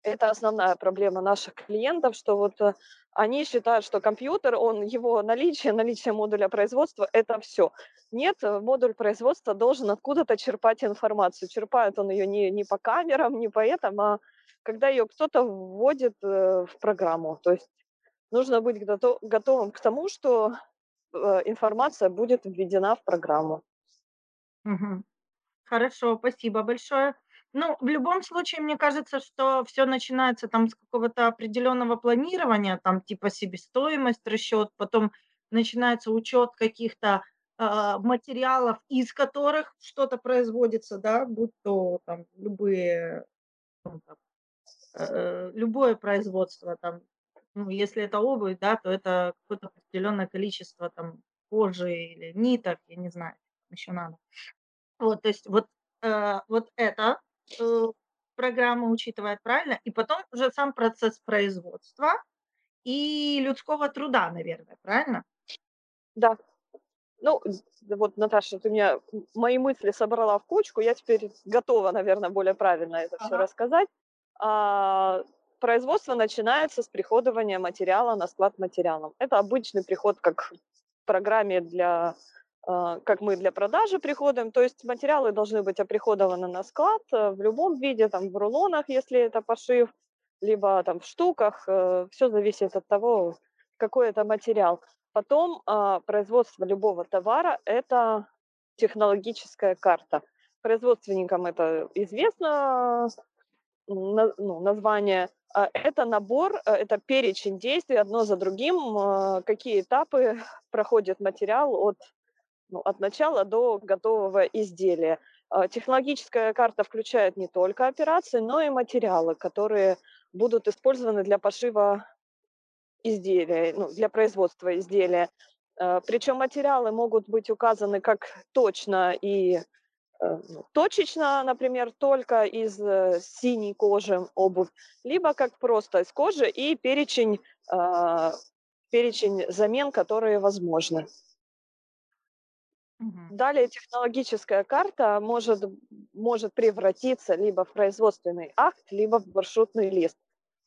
Это основная проблема наших клиентов, что вот э, они считают, что компьютер, он, его наличие, наличие модуля производства – это все. Нет, э, модуль производства должен откуда-то черпать информацию. Черпает он ее не, не по камерам, не по этому, а когда ее кто-то вводит в программу. То есть нужно быть готовым к тому, что информация будет введена в программу. Мгм. Хорошо, спасибо большое. Ну, в любом случае, мне кажется, что все начинается там с какого-то определенного планирования, там типа себестоимость, расчет, потом начинается учет каких-то а, материалов, из которых что-то производится, да, будь то там любые, ну, там, э, любое производство, там, ну, если это обувь, да, то это какое-то определенное количество там кожи или ниток, я не знаю, еще надо. Вот, то есть вот, э, вот это э, программа учитывает правильно, и потом уже сам процесс производства и людского труда, наверное, правильно? Да. Ну, вот, Наташа, ты меня мои мысли собрала в кучку, я теперь готова, наверное, более правильно это все рассказать. А, производство начинается с приходования материала на склад материалом. Это обычный приход, как в программе для а, как мы для продажи приходим. То есть материалы должны быть оприходованы на склад э, в любом виде, там в рулонах, если это пошив, либо там в штуках. Э, Все зависит от того, какой это материал. Потом а, производство любого товара – это технологическая карта. Производственникам это известно, ну, название. А, это набор, э, это перечень действий одно за другим, какие этапы проходит материал от ну, от начала до готового изделия. А, технологическая карта включает не только операции, но и материалы, которые будут использованы для пошива изделия, ну, для производства изделия. А, Причем материалы могут быть указаны как точно и э, точечно, например, только из э, синей кожи обувь, либо как просто из кожи и перечень, а, перечень замен, которые возможны. Угу. Далее технологическая карта может, может превратиться либо в производственный акт, либо в маршрутный лист.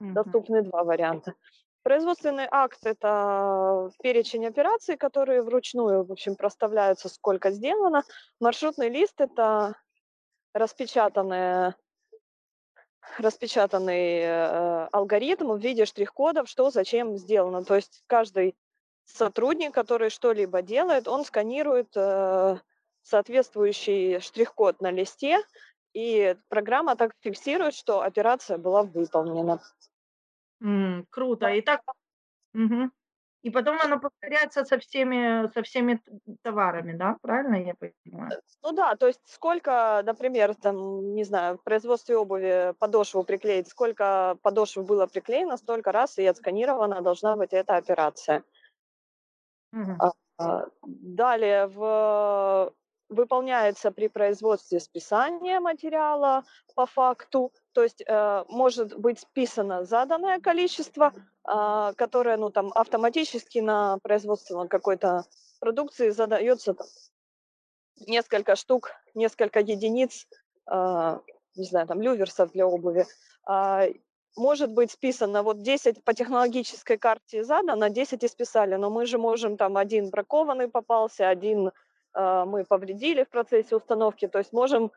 Угу. Доступны два варианта. Производственный акт– это перечень операций, которые вручную, в общем, проставляются, сколько сделано. Маршрутный лист– это распечатанные распечатанный э, алгоритм в виде штрих-кодов, что зачем сделано. То есть каждый сотрудник, который что-либо делает, он сканирует э, соответствующий штрих-код на листе, и программа так фиксирует, что операция была выполнена. М, круто. И так мгм. И потом оно повторяется со всеми со всеми т товарами, да? Правильно я понимаю? Ну да, то есть сколько, например, там, не знаю, в производстве обуви подошву приклеить, сколько подошв было приклеено, столько раз и отсканирована должна быть эта операция. Мгм. А, а, далее в выполняется при производстве списание материала по факту, то есть э, может быть списано заданное количество, э, которое ну, там, автоматически на производство какой-то продукции задается там, несколько штук, несколько единиц, э, не знаю, там, люверсов для обуви. Э, может быть списано вот 10 по технологической карте задано, 10 и списали, но мы же можем там один бракованный попался, один мы повредили в процессе установки, то есть можем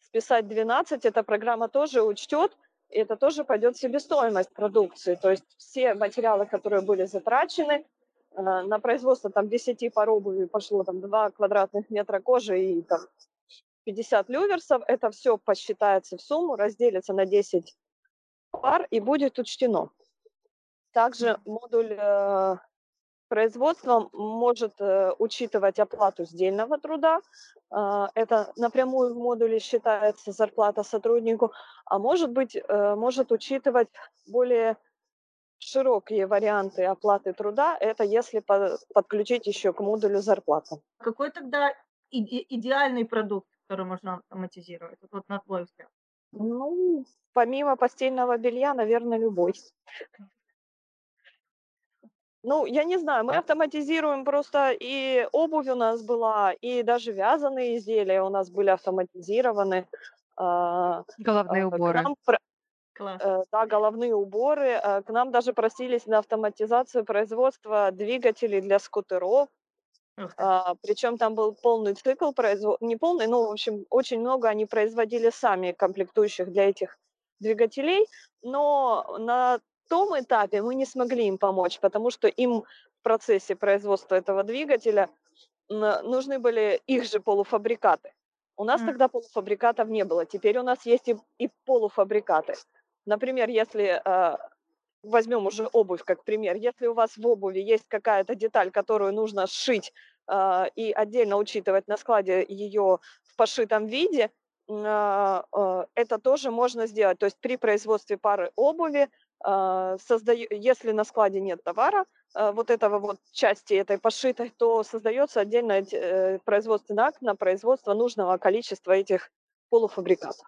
списать 12, эта программа тоже учтет, и это тоже пойдет в себестоимость продукции. То есть все материалы, которые были затрачены, э, на производство там 10 пар обуви пошло там 2 квадратных метра кожи и там 50 люверсов, это все посчитается в сумму, разделится на 10 пар и будет учтено. Также модуль производства может э, учитывать оплату сдельного труда. Э, это напрямую в модуле считается зарплата сотруднику, а может быть, э, может учитывать более широкие варианты оплаты труда. Это если по- подключить еще к модулю зарплату. Какой тогда иде идеальный продукт, который можно автоматизировать? Вот вот на твой взгляд. Ну, помимо постельного белья, наверное, любой. Ну, я не знаю, мы автоматизируем просто и обувь у нас была, и даже вязаные изделия у нас были автоматизированы. А, Головные а, уборы. нам, Класс. э, да, головные уборы. К нам даже просились на автоматизацию производства двигателей для скутеров. А, причем там был полный цикл производ... не полный, но, в общем, очень много они производили сами комплектующих для этих двигателей, но на том этапе мы не смогли им помочь, потому что им в процессе производства этого двигателя нужны были их же полуфабрикаты. У нас М. тогда полуфабрикатов не было, теперь у нас есть и, и полуфабрикаты. Например, если э, возьмем уже обувь как пример. Если у вас в обуви есть какая-то деталь, которую нужно сшить э, и отдельно учитывать на складе ее в пошитом виде, а, э, это тоже можно сделать. То есть при производстве пары обуви, э, создаю, если на складе нет товара, э, вот этого вот части этой пошитой, то создается отдельно э, производственный акт на производство нужного количества этих полуфабрикатов.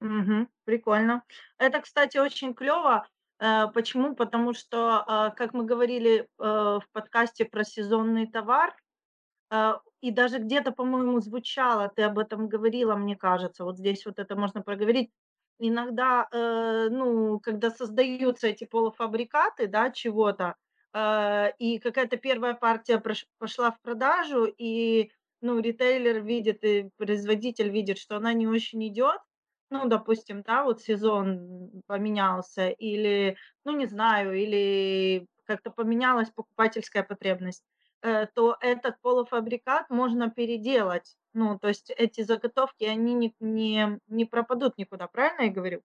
Мгм. Прикольно. Это, кстати, очень клево. Э, почему? Потому что, а, как мы говорили, э, в подкасте про сезонный товар, и даже где-то, по-моему, звучало, ты об этом говорила, мне кажется, вот здесь вот это можно проговорить. Иногда, э, ну, когда создаются эти полуфабрикаты, да, чего-то, э, и какая-то первая партия пошла в продажу, и, ну, ритейлер видит, и производитель видит, что она не очень идет, ну, допустим, да, вот сезон поменялся или, ну, не знаю, или как-то поменялась покупательская потребность, то этот полуфабрикат можно переделать. Ну, то есть эти заготовки, они не не не пропадут никуда, правильно я говорю?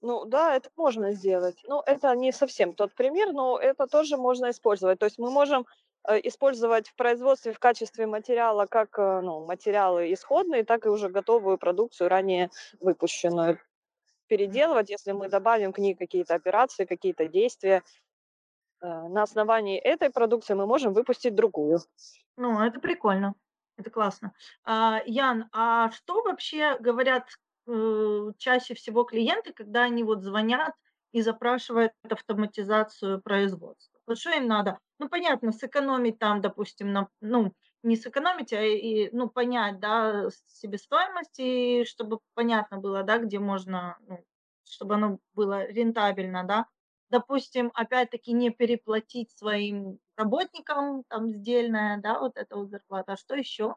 Ну да, это можно сделать. Ну, это не совсем тот пример, но это тоже можно использовать. То есть мы можем э, использовать в производстве в качестве материала как э, ну, материалы исходные, так и уже готовую продукцию, ранее выпущенную. Переделывать, если мы добавим к ней какие-то операции, какие-то действия. Э, На основании этой продукции мы можем выпустить другую. Ну, это прикольно, это классно. А, Ян, а что вообще говорят, э, чаще всего клиенты, когда они вот звонят и запрашивают автоматизацию производства? Вот что им надо? Ну, понятно, сэкономить там, допустим, на, ну, не сэкономить, а и, ну, понять, да, себестоимость, и чтобы понятно было, да, где можно, ну, чтобы оно было рентабельно, да. Допустим, опять-таки не переплатить своим работникам там сдельная, да, вот эта вот зарплата. А что еще?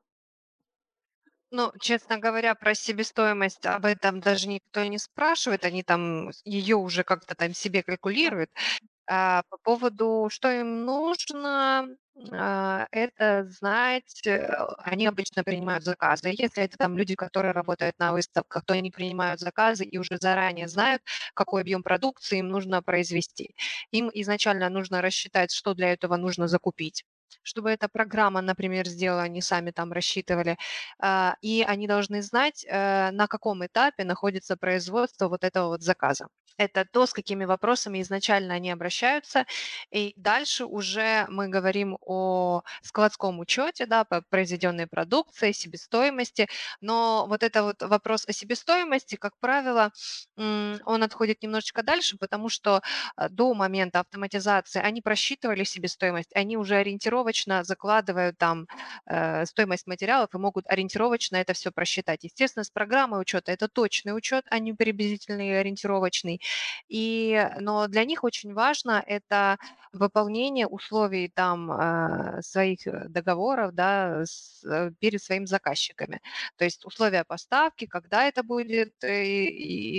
Ну, честно говоря, про себестоимость об этом даже никто не спрашивает. Они там ее уже как-то там себе калькулируют. А по поводу, что им нужно, а, это знать, э, они обычно принимают заказы. Если это там люди, которые работают на выставках, то они принимают заказы и уже заранее знают, какой объем продукции им нужно произвести. Им изначально нужно рассчитать, что для этого нужно закупить чтобы эта программа, например, сделала, они сами там рассчитывали. А, и они должны знать, э, на каком этапе находится производство вот этого вот заказа. Это то, с какими вопросами изначально они обращаются. И дальше уже мы говорим о складском учете, да, по произведенной продукции, себестоимости. Но вот это вот вопрос о себестоимости, как правило, он отходит немножечко дальше, потому что а, до момента автоматизации они просчитывали себестоимость, они уже ориентировочно закладывают там э, стоимость материалов и могут ориентировочно это все просчитать. Естественно, с программой учета это точный учет, а не приблизительный и ориентировочный. И, но для них очень важно это выполнение условий там э, своих э, договоров да, с, э, перед своими заказчиками. То есть условия поставки, когда это будет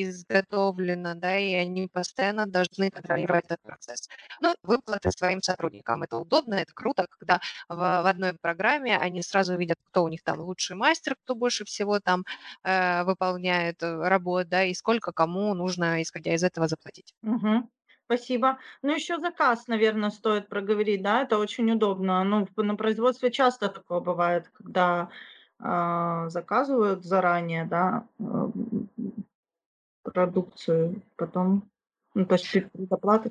изготовлено, да, и они постоянно должны контролировать этот процесс. Ну, выплаты своим сотрудникам. Это удобно, это круто, когда в, в одной программе они сразу видят, кто у них там лучший мастер, кто больше всего там э, выполняет работу, да, и сколько кому нужно, исходя из этого, заплатить. Угу. Спасибо. Ну, еще заказ, наверное, стоит проговорить, да, это очень удобно. Ну, на производстве часто такое бывает, когда э, заказывают заранее, да, э, продукцию, потом, ну, то есть предоплаты.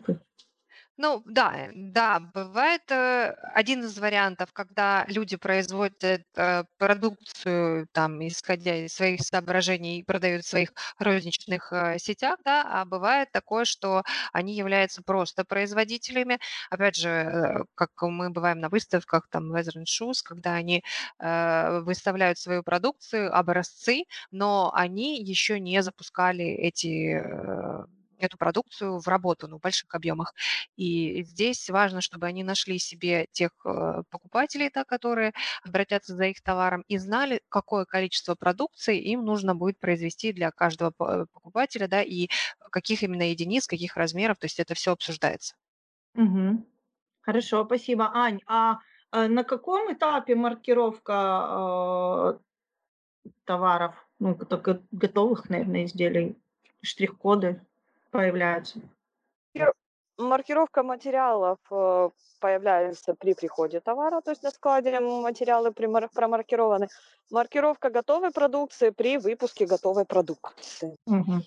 Ну да, э, да, бывает э, один из вариантов, когда люди производят э, продукцию, там, исходя из своих соображений, и продают в своих розничных э, сетях, да, а бывает такое, что они являются просто производителями. Опять же, э, как мы бываем на выставках, там, Weather and Shoes, когда они э, выставляют свою продукцию, образцы, но они еще не запускали эти э, эту продукцию в работу ну, в больших объемах. И здесь важно, чтобы они нашли себе тех э, покупателей, да, которые обратятся за их товаром, и знали, какое количество продукции им нужно будет произвести для каждого э, покупателя, да, и каких именно единиц, каких размеров, то есть это все обсуждается. Угу. Хорошо, спасибо. Ань, а э, на каком этапе маркировка э, товаров, ну, готовых, наверное, изделий, штрих-коды? Появляются? Маркировка материалов э, появляется при приходе товара, то есть на складе материалы промаркированы. Маркировка готовой продукции при выпуске готовой продукции. Угу.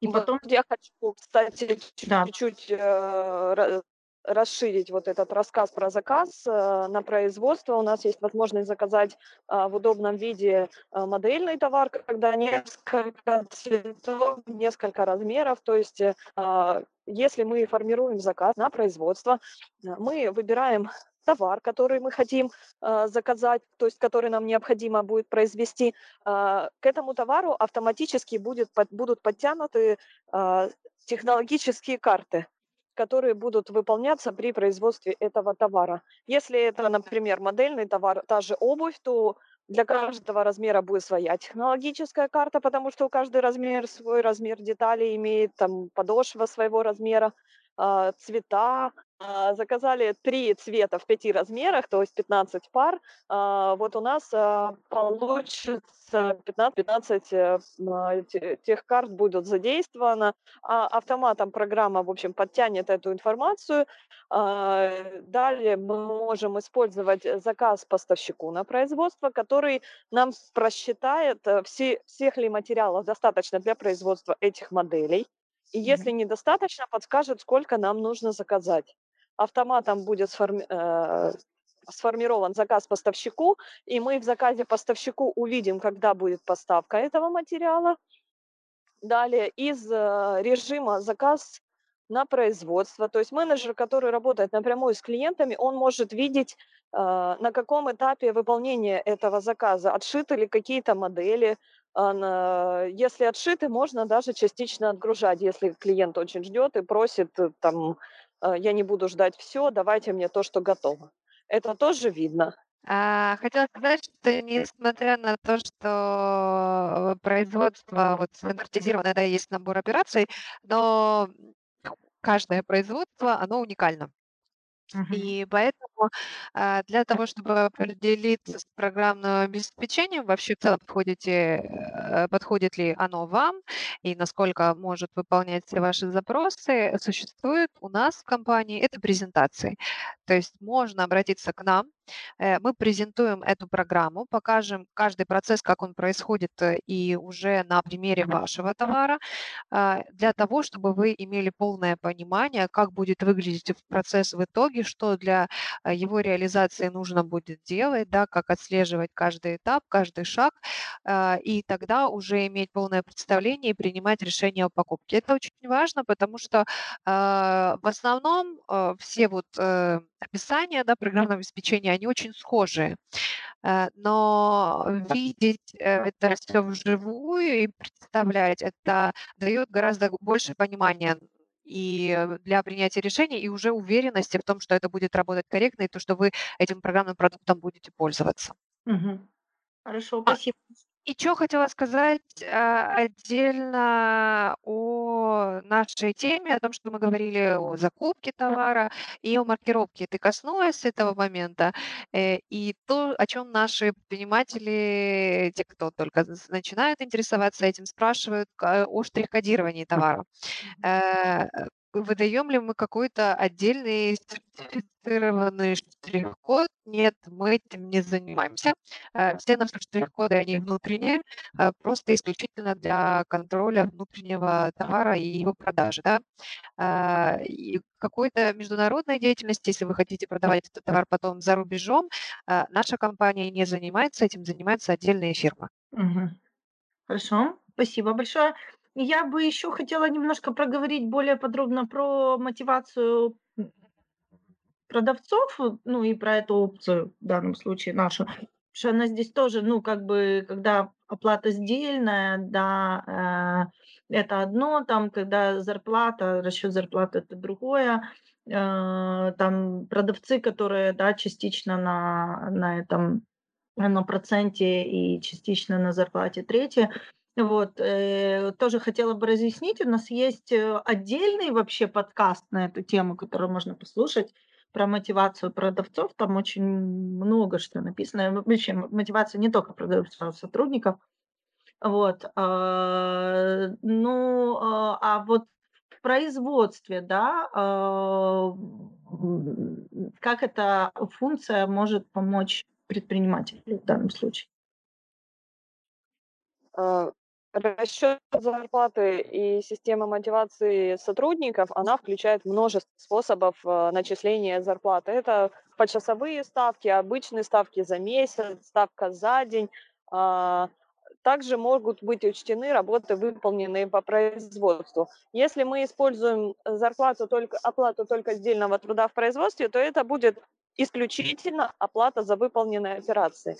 И потом я хочу, кстати, чуть-чуть да. Э, расширить вот этот рассказ про заказ э, на производство. У нас есть возможность заказать э, в удобном виде э, модельный товар, когда несколько цветов, несколько размеров. То есть если мы формируем заказ на производство, мы выбираем товар, который мы хотим э, заказать, то есть который нам необходимо будет произвести, э, к этому товару автоматически будет, под, будут подтянуты э, технологические карты которые будут выполняться при производстве этого товара. Если это, например, модельный товар, та же обувь, то для каждого размера будет своя технологическая карта, потому что у каждый размер свой размер деталей имеет, там подошва своего размера, а, цвета, заказали три цвета в пяти размерах, то есть 15 пар. А, вот у нас получится 15-15 э, тех карт будут задействовано. Автоматом программа, в общем, подтянет эту информацию. Далее мы можем использовать заказ поставщику на производство, который нам просчитает, э, все, всех ли материалов достаточно для производства этих моделей. И если недостаточно, подскажет, сколько нам нужно заказать. Автоматом будет сформи- э, сформирован заказ поставщику, и мы в заказе поставщику увидим, когда будет поставка этого материала. Далее из э, режима заказ на производство. То есть менеджер, который работает напрямую с клиентами, он может видеть, а, на каком этапе выполнения этого заказа, отшиты ли какие-то модели. А, если отшиты, можно даже частично отгружать, если клиент очень ждет и просит, э, там, «А, я не буду ждать все, давайте мне то, что готово. Это тоже видно. А, хотела сказать, что несмотря на то, что производство вот стандартизированное, да, есть набор операций, но каждое производство, оно уникально. Мгм. И поэтому, а, для того, чтобы определиться с программным обеспечением, вообще в целом подходите, э, подходит ли оно вам и насколько может выполнять все ваши запросы, существует у нас в компании это презентации. То есть можно обратиться к нам, э, мы презентуем эту программу, покажем каждый процесс, как он происходит, э, и уже на примере вашего товара, а, для того, чтобы вы имели полное понимание, как будет выглядеть процесс в итоге, что для а, его реализации нужно будет делать, да, как отслеживать каждый этап, каждый шаг, а, и тогда уже иметь полное представление и принимать решение о покупке. Это очень важно, потому что в основном все вот э, описания да, программного обеспечения, они очень схожие. Э, но видеть э, это все вживую и представлять, это дает гораздо больше понимания и для принятия решений, и уже уверенности в том, что это будет работать корректно, и то, что вы этим программным продуктом будете пользоваться. Мгм. Хорошо, А, спасибо. И чё хотела сказать, а, отдельно о нашей теме, о том, что мы говорили о закупке товара и о маркировке. Ты коснулась этого момента, э, и то, о чём наши предприниматели, те, кто только начинают интересоваться этим, спрашивают ка о штрих-кодировании товара. Э, выдаём ли мы какой-то отдельный сертифицированный штрих-код? Нет, мы этим не занимаемся. Э, все наши штрих-коды, они внутренние, э, просто исключительно для контроля внутреннего товара и его продажи, да. А, и какой-то международной деятельности, если вы хотите продавать этот товар потом за рубежом, наша компания не занимается этим, занимаются отдельные фирмы. Мгм. Хорошо, спасибо большое. Я бы еще хотела немножко проговорить более подробно про мотивацию продавцов, ну и про эту опцию, в данном случае нашу. Потому что она здесь тоже, ну, как бы, когда оплата сдельная, да, э, это одно, там, когда зарплата, расчет зарплаты- это другое. Э, там продавцы, которые, да, частично на на этом, на проценте и частично на зарплате третье. Вот, э, тоже хотела бы разъяснить. У нас есть, э, отдельный вообще подкаст на эту тему, который можно послушать, про мотивацию продавцов. Там очень много что написано. Вообще мотивация не только продавцов, а сотрудников. Вот, а, ну, а, а вот в производстве, да, а, как эта функция может помочь предпринимателю в данном случае? Расчет зарплаты и система мотивации сотрудников, она включает множество способов а, начисления зарплаты. Это почасовые ставки, обычные ставки за месяц, ставка за день. А, также могут быть учтены работы, выполненные по производству. Если мы используем зарплату только, оплату только сдельного труда в производстве, то это будет исключительно оплата за выполненные операции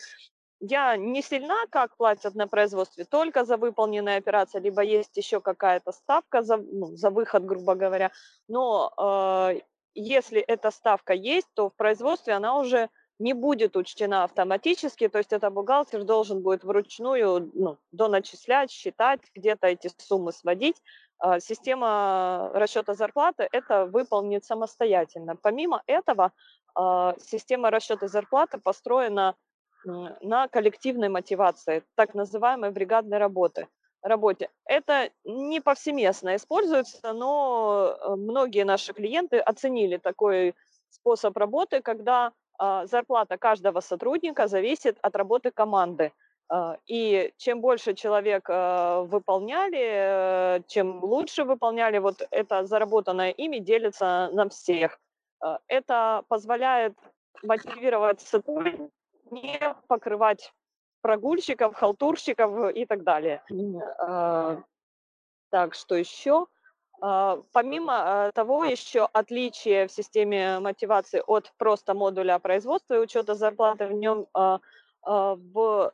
я не сильна, как платят на производстве, только за выполненные операции, либо есть еще какая-то ставка за, ну, за выход, грубо говоря. Но э, если эта ставка есть, то в производстве она уже не будет учтена автоматически, то есть это бухгалтер должен будет вручную ну, доначислять, считать, где-то эти суммы сводить. Э, система расчета зарплаты это выполнит самостоятельно. Помимо этого, э, система расчета зарплаты построена на коллективной мотивации, так называемой бригадной работы, работе. Это не повсеместно используется, но э, многие наши клиенты оценили такой способ работы, когда а, зарплата каждого сотрудника зависит от работы команды. А, и чем больше человек а, выполняли, э, чем лучше выполняли, вот это заработанное ими делится на всех. Это позволяет мотивировать сотрудников не покрывать прогульщиков, халтурщиков и так далее. А, так, что еще? А, помимо а, того, еще отличие в системе мотивации от просто модуля производства и учета зарплаты в нем в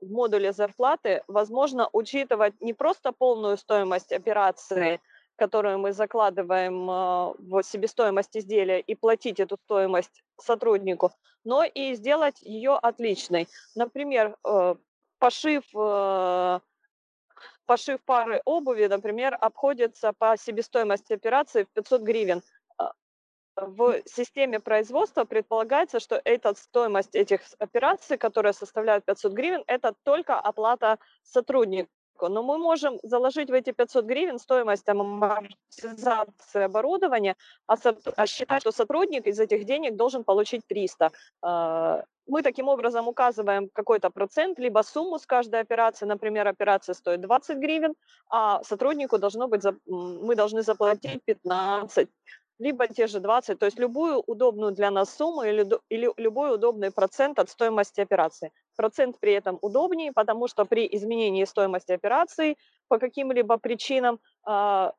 модуле зарплаты возможно учитывать не просто полную стоимость операции, которую мы закладываем в себестоимость изделия и платить эту стоимость сотруднику, но и сделать ее отличной. Например, э, пошив э, пошив пары обуви, например, обходится по себестоимости операции в 500 гривен. А, в системе производства предполагается, что эта стоимость этих операций, которая составляет 500 гривен, это только оплата сотруднику. Но мы можем заложить в эти 500 гривен стоимость амортизации оборудования, а, а считать, что сотрудник из этих денег должен получить 300 мы таким образом указываем какой-то процент, либо сумму с каждой операции. Например, операция стоит 20 гривен, а сотруднику должно быть, мы должны заплатить 15, либо те же 20, то есть любую удобную для нас сумму или, или любой удобный процент от стоимости операции. Процент при этом удобнее, потому что при изменении стоимости операции по каким-либо причинам а,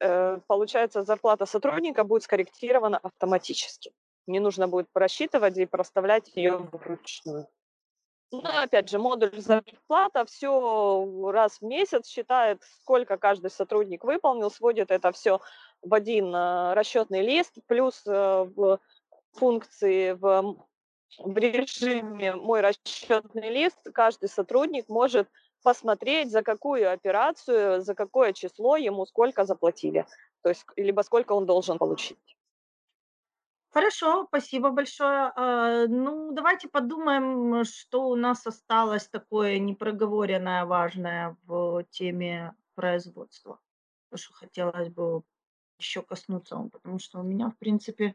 э, получается зарплата сотрудника будет скорректирована автоматически не нужно будет просчитывать и проставлять ее вручную. Ну, опять же, модуль зарплата все раз в месяц считает, сколько каждый сотрудник выполнил, сводит это все в один э, расчетный лист, плюс э, в функции в, в режиме «Мой расчетный лист» каждый сотрудник может посмотреть, за какую операцию, за какое число ему сколько заплатили, то есть либо сколько он должен получить. Хорошо, спасибо большое. А, ну, давайте подумаем, что у нас осталось такое непроговоренное, важное в теме производства. То, что хотелось бы еще коснуться, потому что у меня, в принципе,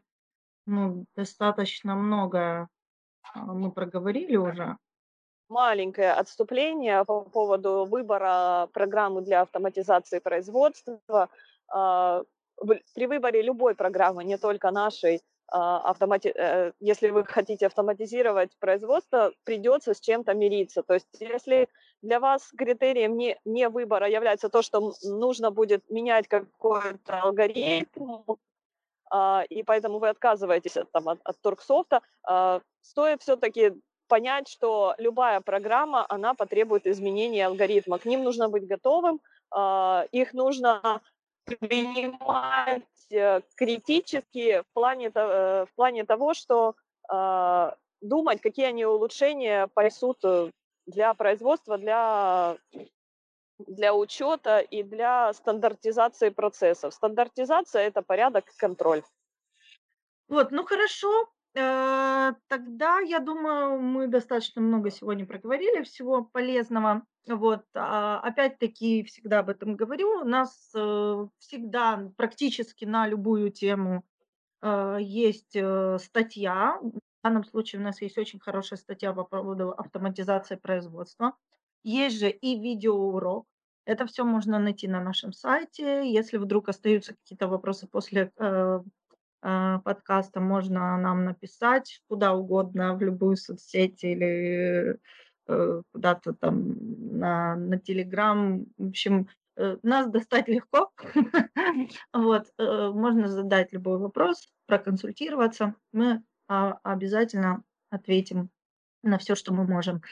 ну, достаточно много мы проговорили уже. Маленькое отступление по поводу выбора программы для автоматизации производства. А, при выборе любой программы, не только нашей, а, автомати... Э, если вы хотите автоматизировать производство, придется с чем-то мириться. То есть если для вас критерием не, не выбора является то, что нужно будет менять какой-то алгоритм, а, и поэтому вы отказываетесь от, там, от, от торгсофта, а, стоит все-таки понять, что любая программа, она потребует изменения алгоритма. К ним нужно быть готовым, их нужно принимать Э, критически в плане, э, в плане того, что а, думать, какие они улучшения понесут э, для производства, для, для учета и для стандартизации процессов. Стандартизация – это порядок и контроль. Вот, ну хорошо, Э, тогда, я думаю, мы достаточно много сегодня проговорили, всего полезного. Вот, а, опять-таки, всегда об этом говорю, у нас э, всегда практически на любую тему э, есть статья. В данном случае у нас есть очень хорошая статья по поводу автоматизации производства. Есть же и видеоурок. Это все можно найти на нашем сайте. Если вдруг остаются какие-то вопросы после а, подкаста можно нам написать куда угодно, в любую соцсеть или э, куда-то там на, на Телеграм. В общем, э, нас достать легко. Вот, э, можно задать любой вопрос, проконсультироваться. Мы а, обязательно ответим на все, что мы можем.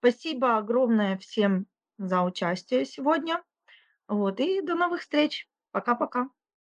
Спасибо огромное всем за участие сегодня. Вот, и до новых встреч. Пока-пока.